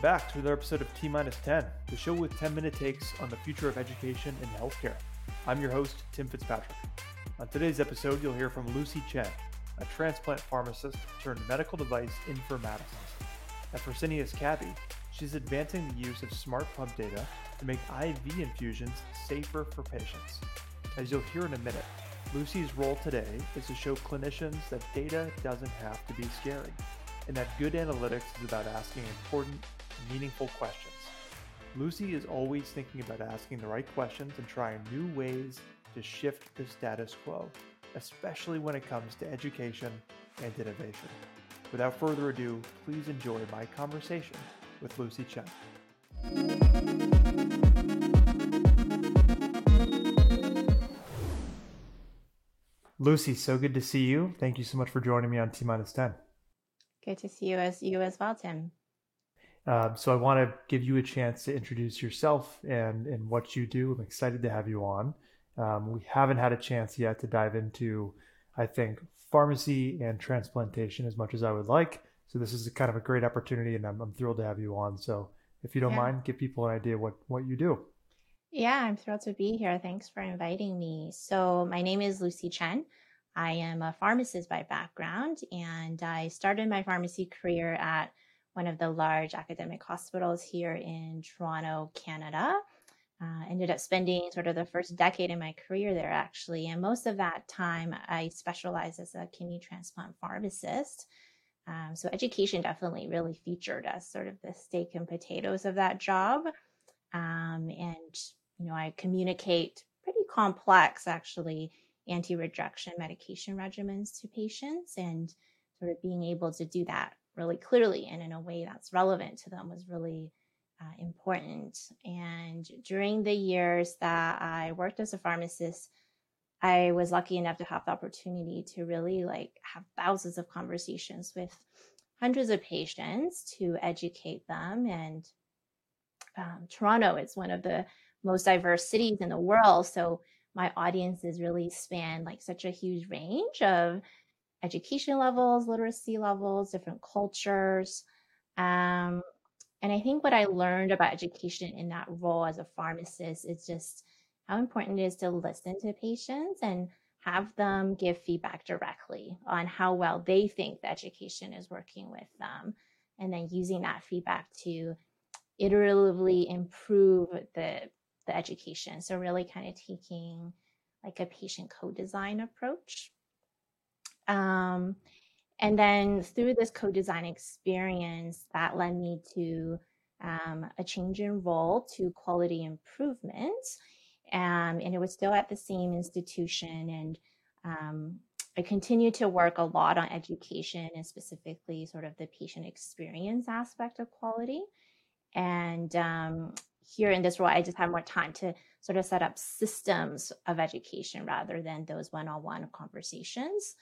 welcome back to another episode of T Minus 10, the show with 10 minute takes on the future of education and healthcare. I'm your host, Tim Fitzpatrick. On today's episode, you'll hear from Lucy Chen, a transplant pharmacist turned medical device informaticist. At Fresenius Kabi, she's advancing the use of smart pump data to make IV infusions safer for patients. As you'll hear in a minute, Lucy's role today is to show clinicians that data doesn't have to be scary and that good analytics is about asking important, meaningful questions. Lucy is always thinking about asking the right questions and trying new ways to shift the status quo, especially when it comes to education and innovation. Without further ado, please enjoy my conversation with Lucy Chen. Lucy, so good to see you. Thank you so much for joining me on T minus 10. Good to see you as you as well, Tim. Um, so I want to give you a chance to introduce yourself and and what you do. I'm excited to have you on. Um, we haven't had a chance yet to dive into, I think, pharmacy and transplantation as much as I would like. So this is a kind of a great opportunity, and I'm, I'm thrilled to have you on. So if you don't yeah. mind, give people an idea what what you do. Yeah, I'm thrilled to be here. Thanks for inviting me. So my name is Lucy Chen. I am a pharmacist by background, and I started my pharmacy career at one of the large academic hospitals here in Toronto, Canada. Uh, ended up spending sort of the first decade in my career there, actually. And most of that time, I specialized as a kidney transplant pharmacist. Um, so education definitely really featured as sort of the steak and potatoes of that job. Um, and, you know, I communicate pretty complex, actually, anti rejection medication regimens to patients and sort of being able to do that really clearly and in a way that's relevant to them was really uh, important. And during the years that I worked as a pharmacist, I was lucky enough to have the opportunity to really like have thousands of conversations with hundreds of patients to educate them. And um, Toronto is one of the most diverse cities in the world. So my audiences really span like such a huge range of education levels, literacy levels, different cultures. Um, and I think what I learned about education in that role as a pharmacist is just how important it is to listen to patients and have them give feedback directly on how well they think the education is working with them. And then using that feedback to iteratively improve the the education. So really kind of taking like a patient co-design approach. Um, and then through this co-design experience, that led me to um, a change in role to quality improvement. Um, and it was still at the same institution. And um, I continued to work a lot on education and specifically sort of the patient experience aspect of quality. And um, here in this role, I just have more time to sort of set up systems of education rather than those one on one conversations.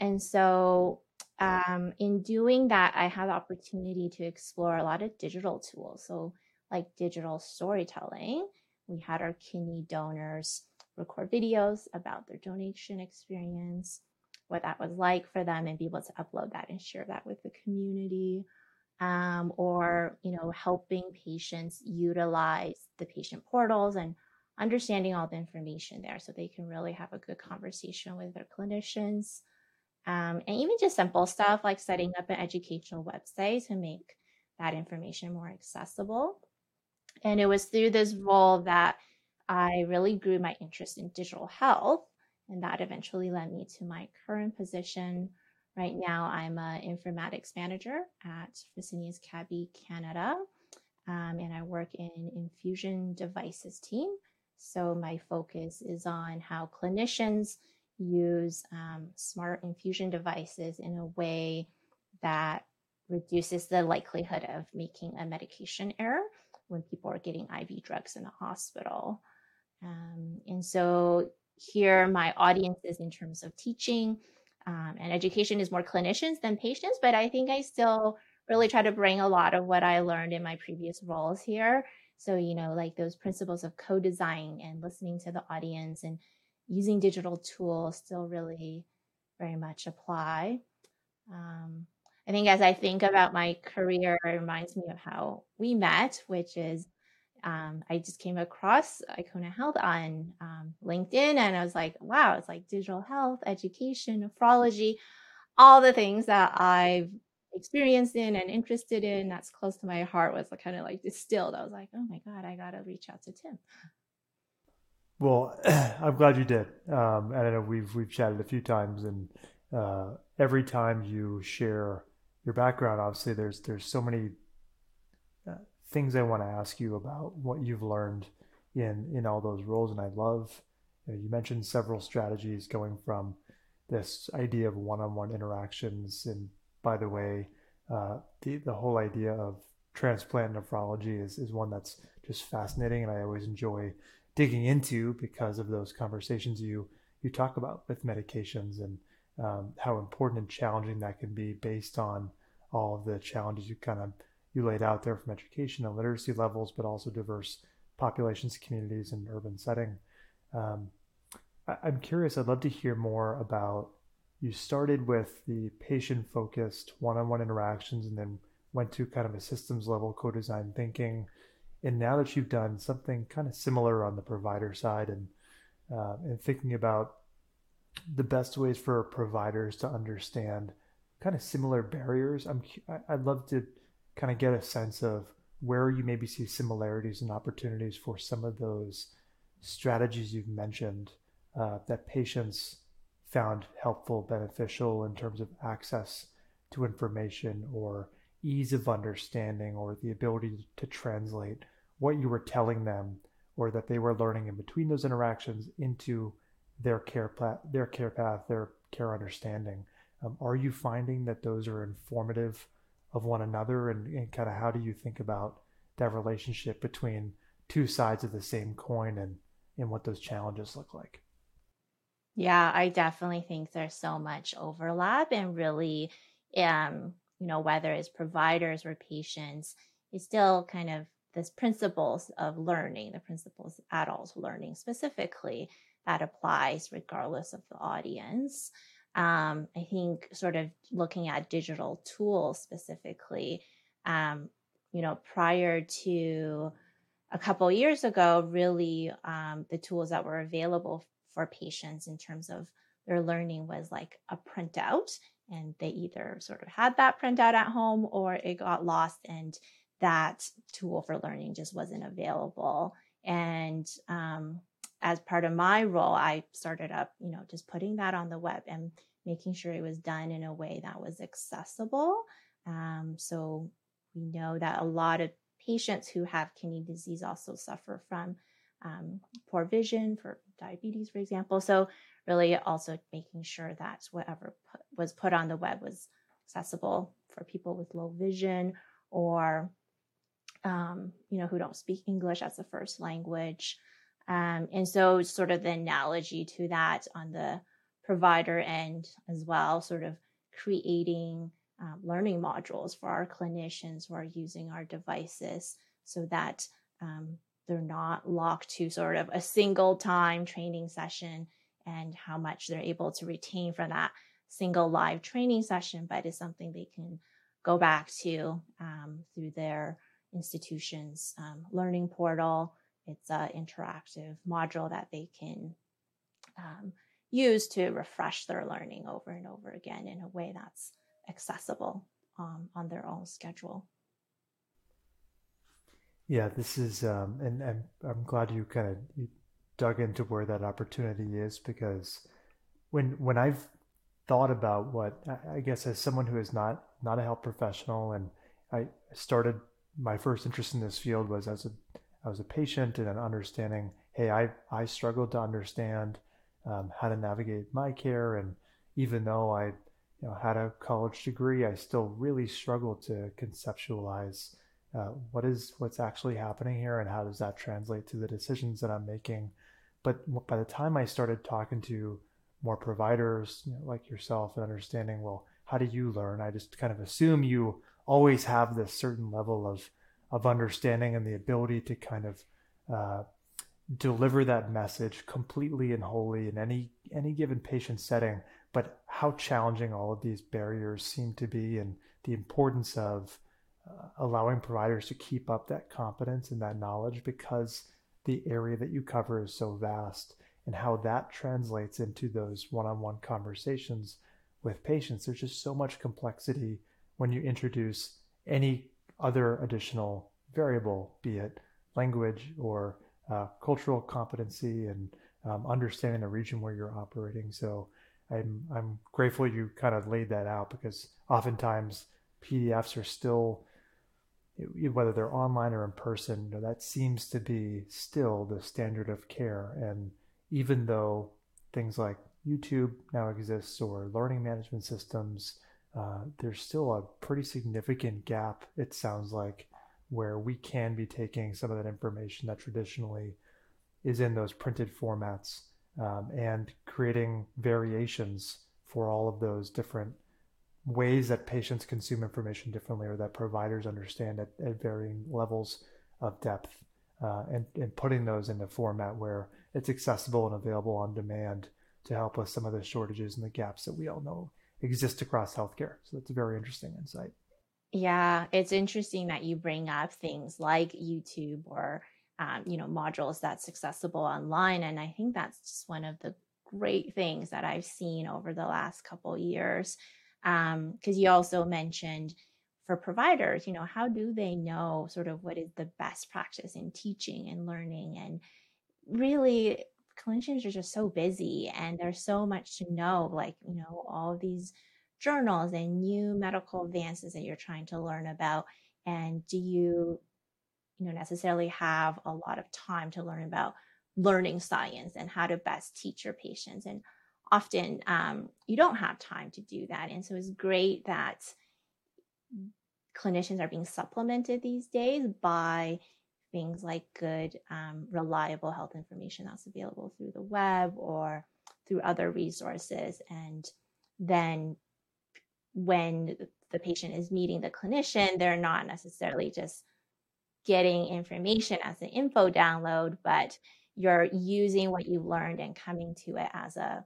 And so, um, in doing that, I had the opportunity to explore a lot of digital tools. So, like digital storytelling, we had our kidney donors record videos about their donation experience, what that was like for them, and be able to upload that and share that with the community um, or you know helping patients utilize the patient portals and understanding all the information there so they can really have a good conversation with their clinicians um, and even just simple stuff like setting up an educational website to make that information more accessible. And it was through this role that i really grew my interest in digital health and that eventually led me to my current position. Right now, I'm an informatics manager at Fresenius Kabi Canada, um, and I work in infusion devices team. So my focus is on how clinicians use um, smart infusion devices in a way that reduces the likelihood of making a medication error when people are getting IV drugs in the hospital. Um, and so here, my audience is in terms of teaching um, and education is more clinicians than patients, but I think I still really try to bring a lot of what I learned in my previous roles here. So, you know, like those principles of co design and listening to the audience and using digital tools still really very much apply. Um, I think as I think about my career, it reminds me of how we met, which is um, I just came across Ikona Health on um, LinkedIn and I was like, wow, it's like digital health, education, nephrology, all the things that I've experienced in and interested in that's close to my heart was kind of like distilled. I was like, oh my God, I got to reach out to Tim. Well, I'm glad you did. Um, and I know we've, we've chatted a few times and uh, every time you share your background, obviously there's, there's so many uh, things I want to ask you about what you've learned in, in all those roles. And I love, you, know, you mentioned several strategies going from this idea of one-on-one interactions and by the way, uh, the the whole idea of transplant nephrology is is one that's just fascinating, and I always enjoy digging into because of those conversations you you talk about with medications and um, how important and challenging that can be based on all of the challenges you kind of you laid out there from education and literacy levels, but also diverse populations, communities, and urban setting. Um, I, I'm curious. I'd love to hear more about you started with the patient focused one on one interactions and then went to kind of a systems level co design thinking. And now that you've done something kind of similar on the provider side and, uh, and thinking about the best ways for providers to understand kind of similar barriers, I'm, I'd love to kind of get a sense of where you maybe see similarities and opportunities for some of those strategies you've mentioned uh, that patients found helpful, beneficial in terms of access to information or ease of understanding or the ability to translate what you were telling them or that they were learning in between those interactions into their care path, their care path, their care understanding. Um, are you finding that those are informative of one another, and, and kind of how do you think about that relationship between two sides of the same coin and and what those challenges look like? Yeah, I definitely think there's so much overlap and really, um, you know, whether it's providers or patients, it's still kind of this principles of learning, the principles of adult learning specifically that applies regardless of the audience. Um, I think sort of looking at digital tools specifically, um, you know, prior to a couple years ago, really um, the tools that were available for patients in terms of their learning was like a printout and they either sort of had that printout at home or it got lost and that tool for learning just wasn't available and um, as part of my role i started up you know just putting that on the web and making sure it was done in a way that was accessible um, so we know that a lot of patients who have kidney disease also suffer from um, poor vision for diabetes, for example. So really also making sure that whatever was put on the web was accessible for people with low vision or um, you know who don't speak English as a first language. Um, and so sort of the analogy to that on the provider end as well, sort of creating um, learning modules for our clinicians who are using our devices so that um, they're not locked to sort of a single time training session and how much they're able to retain from that single live training session, but it's something they can go back to um, through their institution's um, learning portal. It's an interactive module that they can um, use to refresh their learning over and over again in a way that's accessible um, on their own schedule. Yeah, this is, um, and, and I'm glad you kind of dug into where that opportunity is because when when I've thought about what I guess as someone who is not not a health professional and I started my first interest in this field was as a I was a patient and an understanding. Hey, I I struggled to understand um, how to navigate my care, and even though I you know had a college degree, I still really struggled to conceptualize uh, what is what's actually happening here and how does that translate to the decisions that I'm making. But by the time I started talking to more providers you know, like yourself and understanding, well, how do you learn? I just kind of assume you always have this certain level of of understanding and the ability to kind of uh, deliver that message completely and wholly in any any given patient setting. But how challenging all of these barriers seem to be, and the importance of uh, allowing providers to keep up that competence and that knowledge because the area that you cover is so vast and how that translates into those one-on-one conversations with patients there's just so much complexity when you introduce any other additional variable be it language or uh, cultural competency and um, understanding the region where you're operating so I'm, I'm grateful you kind of laid that out because oftentimes pdfs are still whether they're online or in person, you know, that seems to be still the standard of care. And even though things like YouTube now exists or learning management systems, uh, there's still a pretty significant gap, it sounds like, where we can be taking some of that information that traditionally is in those printed formats um, and creating variations for all of those different ways that patients consume information differently or that providers understand at, at varying levels of depth uh, and, and putting those in a format where it's accessible and available on demand to help with some of the shortages and the gaps that we all know exist across healthcare. So that's a very interesting insight. Yeah, it's interesting that you bring up things like YouTube or um, you know modules that's accessible online, and I think that's just one of the great things that I've seen over the last couple years because um, you also mentioned for providers, you know, how do they know sort of what is the best practice in teaching and learning? And really, clinicians are just so busy and there's so much to know, like, you know, all these journals and new medical advances that you're trying to learn about. And do you, you know, necessarily have a lot of time to learn about learning science and how to best teach your patients? And often um, you don't have time to do that. And so it's great that clinicians are being supplemented these days by things like good, um, reliable health information that's available through the web or through other resources. And then when the patient is meeting the clinician, they're not necessarily just getting information as an info download, but you're using what you've learned and coming to it as a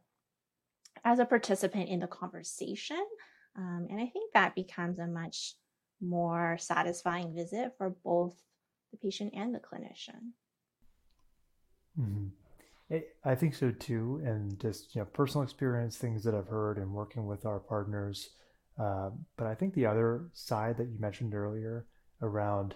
as a participant in the conversation. Um, and I think that becomes a much more satisfying visit for both the patient and the clinician. Mm-hmm. I think so too, and just you know, personal experience, things that I've heard, and working with our partners. Uh, but I think the other side that you mentioned earlier around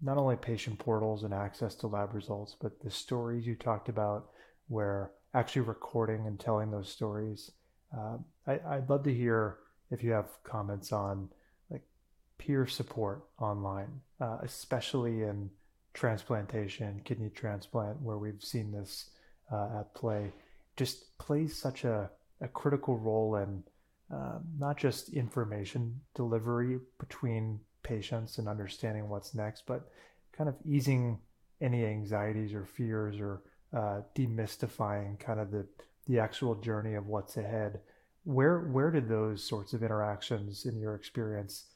not only patient portals and access to lab results, but the stories you talked about, where actually recording and telling those stories. Uh, I, would love to hear if you have comments on peer support online, uh, especially in transplantation, kidney transplant, where we've seen this uh, at play. Just plays such a, a critical role in um, not just information delivery between patients and understanding what's next, but kind of easing any anxieties or fears or uh, demystifying kind of the the actual journey of what's ahead. Where where did those sorts of interactions in your experience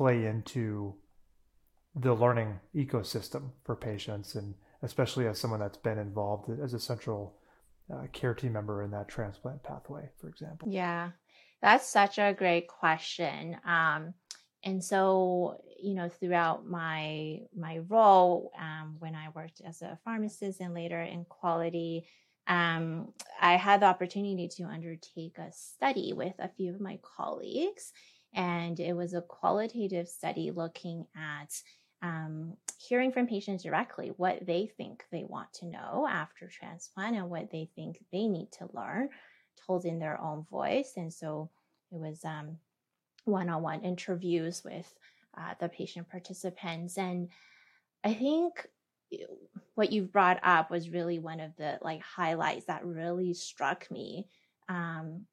play into the learning ecosystem for patients, and especially as someone that's been involved as a central uh, care team member in that transplant pathway, for example? Yeah, that's such a great question. Um, and so you know throughout my my role um, when i worked as a pharmacist and later in quality um, i had the opportunity to undertake a study with a few of my colleagues and it was a qualitative study looking at um, hearing from patients directly what they think they want to know after transplant and what they think they need to learn told in their own voice. And so it was um, one-on-one interviews with uh, the patient participants. And i think what you've brought up was really one of the like highlights that really struck me um,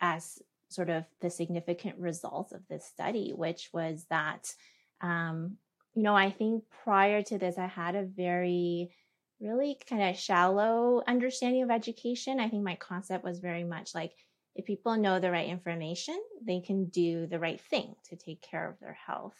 as sort of the significant results of this study which was that um, you know i think prior to this i had a very really kind of shallow understanding of education i think my concept was very much like if people know the right information, they can do the right thing to take care of their health.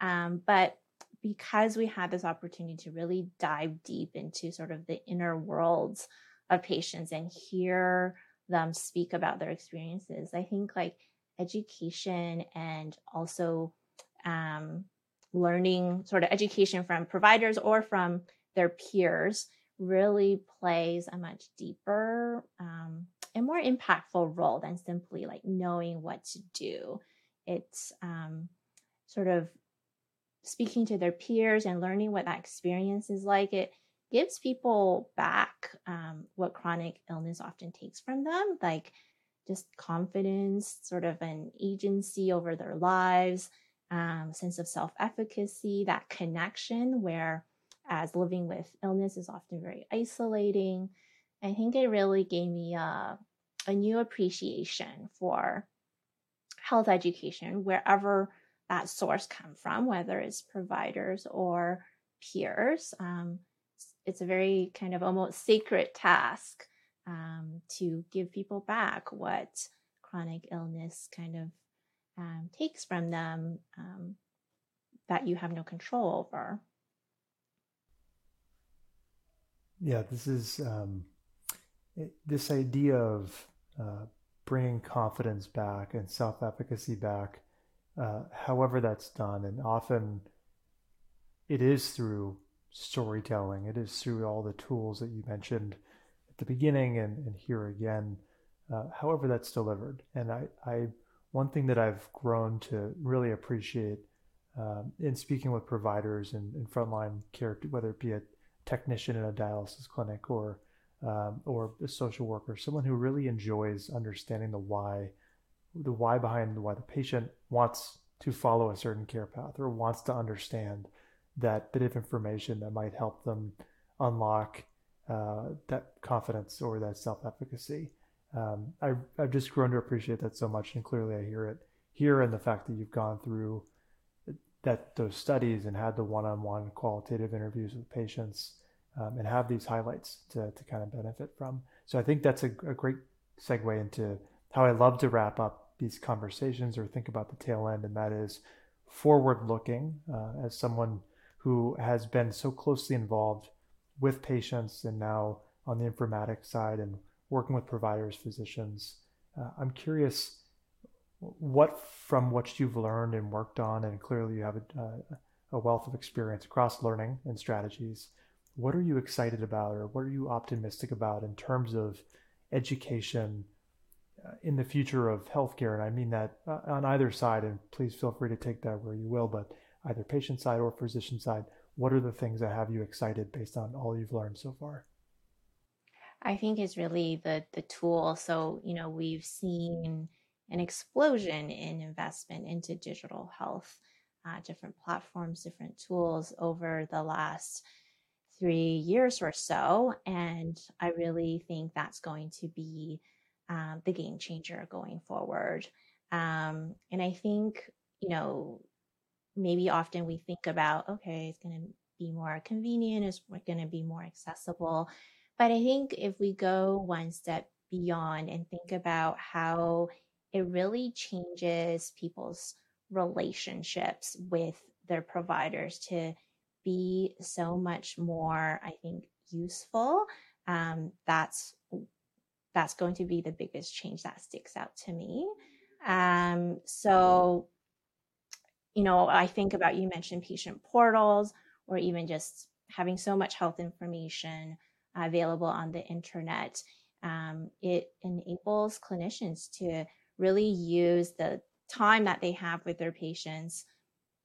Um, but because we had this opportunity to really dive deep into sort of the inner worlds of patients and hear them speak about their experiences, I think like education and also um, learning sort of education from providers or from their peers really plays a much deeper um, and more impactful role than simply like knowing what to do. It's um, sort of speaking to their peers and learning what that experience is like. It gives people back um, what chronic illness often takes from them, like just confidence, sort of an agency over their lives, um, sense of self efficacy, that connection where as living with illness is often very isolating. I think it really gave me a, a new appreciation for health education wherever that source come from, whether it's providers or peers. Um, it's a very kind of almost sacred task um, to give people back what chronic illness kind of um, takes from them um, that you have no control over. Yeah, this is um, it, this idea of uh, bringing confidence back and self efficacy back, uh, however that's done, and often it is through storytelling. It is through all the tools that you mentioned at the beginning and, and here again, uh, however that's delivered. And I, I, one thing that I've grown to really appreciate um, in speaking with providers and, and frontline care, whether it be a technician in a dialysis clinic or um, or a social worker, someone who really enjoys understanding the why, the why behind why the patient wants to follow a certain care path or wants to understand that bit of information that might help them unlock uh, that confidence or that self-efficacy. Um, I, I've just grown to appreciate that so much, and clearly I hear it here in the fact that you've gone through that those studies and had the one-on-one qualitative interviews with patients um, and have these highlights to, to kind of benefit from. So I think that's a, a great segue into how I love to wrap up these conversations or think about the tail end, and that is forward looking uh, as someone who has been so closely involved with patients and now on the informatics side and working with providers, physicians. Uh, I'm curious what from what you've learned and worked on, and clearly you have a, a wealth of experience across learning and strategies. What are you excited about, or what are you optimistic about in terms of education uh, in the future of healthcare? And I mean that uh, on either side, and please feel free to take that where you will, but either patient side or physician side, what are the things that have you excited based on all you've learned so far? I think it's really the the tool. So, you know, we've seen an explosion in investment into digital health, uh, different platforms, different tools over the last three years or so. And I really think that's going to be um, the game changer going forward. Um, and I think, you know, maybe often we think about, okay, it's going to be more convenient, it's going to be more accessible. But I think if we go one step beyond and think about how it really changes people's relationships with their providers to be so much more, I think, useful. Um, that's that's going to be the biggest change that sticks out to me. Um, so you know, I think about you mentioned patient portals or even just having so much health information available on the internet. Um, it enables clinicians to really use the time that they have with their patients.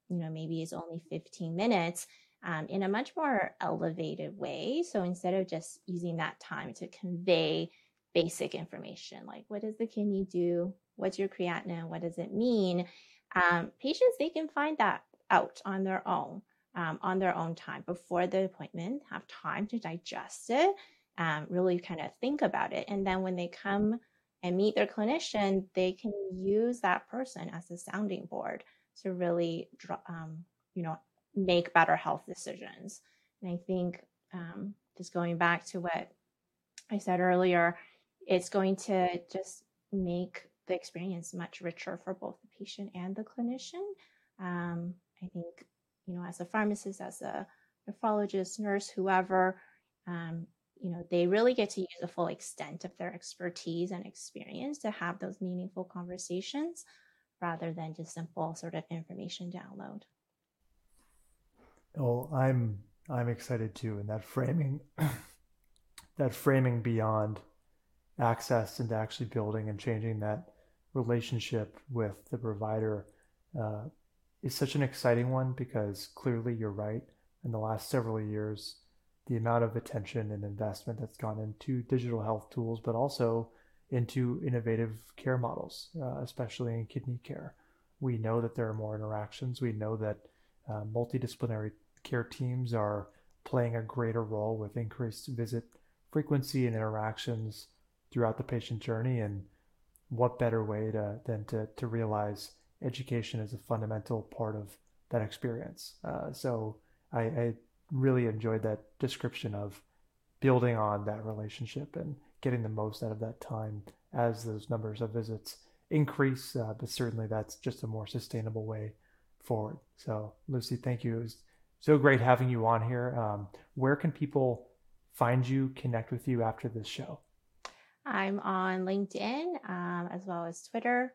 You know, maybe it's only 15 minutes um, in a much more elevated way. So instead of just using that time to convey basic information like what does the kidney do? What's your creatinine? What does it mean? Um, patients they can find that out on their own um, on their own time before the appointment have time to digest it um, really kind of think about it. And then when they come and meet their clinician they can use that person as a sounding board to really um, you know make better health decisions. And i think um, just going back to what i said earlier it's going to just make the experience much richer for both the patient and the clinician. Um, I think, you know, as a pharmacist, as a nephrologist, nurse, whoever, um, you know, they really get to use the full extent of their expertise and experience to have those meaningful conversations rather than just simple sort of information download. Well, I'm I'm excited too, and that framing that framing beyond access into actually building and changing that relationship with the provider uh, is such an exciting one because clearly you're right. In the last several years, the amount of attention and investment that's gone into digital health tools, but also into innovative care models, uh, especially in kidney care. We know that there are more interactions. We know that uh, multidisciplinary care teams are playing a greater role with increased visit frequency and interactions throughout the patient journey. And what better way to, than to, to realize education is a fundamental part of that experience. Uh, so I, I really enjoyed that description of building on that relationship and getting the most out of that time as those numbers of visits increase. Uh, but certainly that's just a more sustainable way forward. So, Lucy, thank you. It was so great having you on here. Um, where can people find you, connect with you after this show? I'm on LinkedIn um, as well as Twitter.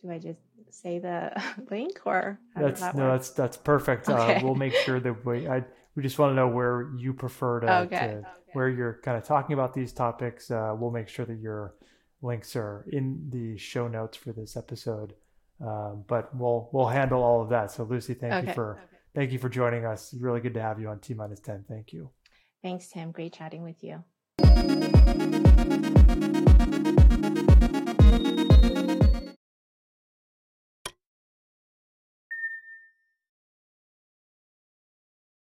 Do I just say the link or that's that no, that's that's perfect. Uh, okay. Uh, we'll make sure that we I, we just want to know where you prefer to, okay. to okay. where you're kind of talking about these topics. Uh, we'll make sure that your links are in the show notes for this episode. Um, but we'll we'll handle all of that. So Lucy, thank you for thank you for joining us. Really good to have you on T minus ten. Thank you. Thanks, Tim. Great chatting with you.